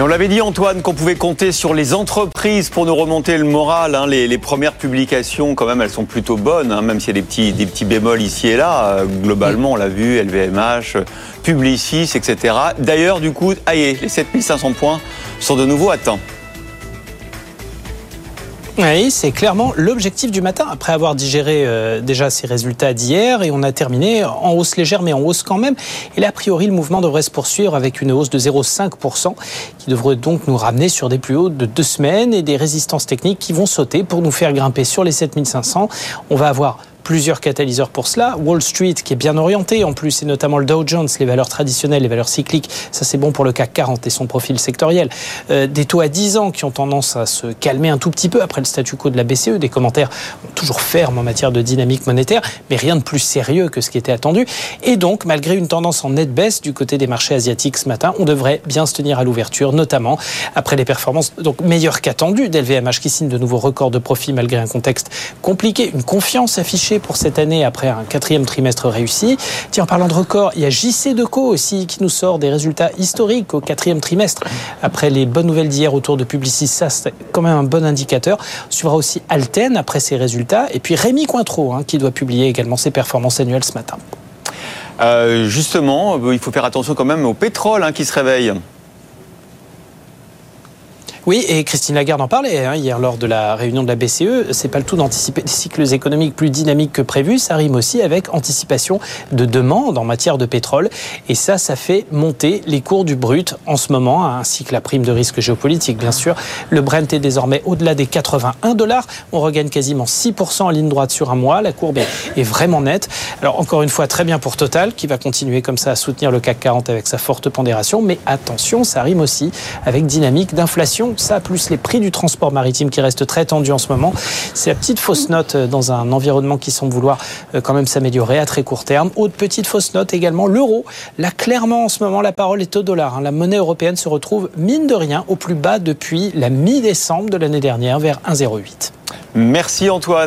Et on l'avait dit Antoine qu'on pouvait compter sur les entreprises pour nous remonter le moral. Hein. Les, premières publications, quand même, elles sont plutôt bonnes, hein, même s'il y a des petits, bémols ici et là. Euh, globalement, on l'a vu, LVMH, Publicis, etc. D'ailleurs, du coup, aïe, les 7500 points sont de nouveau atteints. Oui, c'est clairement l'objectif du matin, après avoir digéré euh, déjà ces résultats d'hier, et on a terminé en hausse légère, mais en hausse quand même. Et là, a priori, le mouvement devrait se poursuivre avec une hausse de 0,5%, qui devrait donc nous ramener sur des plus hauts de deux semaines et des résistances techniques qui vont sauter pour nous faire grimper sur les 7500. On va avoir plusieurs catalyseurs pour cela. Wall Street qui est bien orienté en plus, et notamment le Dow Jones, les valeurs traditionnelles, les valeurs cycliques, ça c'est bon pour le CAC 40 et son profil sectoriel. Euh, des taux à 10 ans qui ont tendance à se calmer un tout petit peu après le statu quo de la BCE, des commentaires toujours fermes en matière de dynamique monétaire, mais rien de plus sérieux que ce qui était attendu. Et donc, malgré une tendance en nette baisse du côté des marchés asiatiques ce matin, on devrait bien se tenir à l'ouverture, notamment après les performances donc meilleures qu'attendues d'LVMH qui signe de nouveaux records de profit malgré un contexte compliqué, une confiance affichée pour cette année après un quatrième trimestre réussi. Tiens, en parlant de record, il y a JC Deco aussi qui nous sort des résultats historiques au quatrième trimestre. Après les bonnes nouvelles d'hier autour de Publicis, ça c'est quand même un bon indicateur. On suivra aussi Alten après ses résultats. Et puis Rémi Cointreau hein, qui doit publier également ses performances annuelles ce matin. Euh, justement, il faut faire attention quand même au pétrole hein, qui se réveille. Oui, et Christine Lagarde en parlait hein, hier lors de la réunion de la BCE. C'est pas le tout d'anticiper des cycles économiques plus dynamiques que prévu. Ça rime aussi avec anticipation de demande en matière de pétrole. Et ça, ça fait monter les cours du brut en ce moment, ainsi que la prime de risque géopolitique, bien sûr. Le Brent est désormais au-delà des 81 dollars. On regagne quasiment 6% en ligne droite sur un mois. La courbe est vraiment nette. Alors, encore une fois, très bien pour Total, qui va continuer comme ça à soutenir le CAC 40 avec sa forte pondération. Mais attention, ça rime aussi avec dynamique d'inflation ça, plus les prix du transport maritime qui restent très tendus en ce moment. C'est la petite fausse note euh, dans un environnement qui semble vouloir euh, quand même s'améliorer à très court terme. Autre petite fausse note également, l'euro. Là, clairement, en ce moment, la parole est au dollar. Hein. La monnaie européenne se retrouve, mine de rien, au plus bas depuis la mi-décembre de l'année dernière, vers 1,08. Merci Antoine.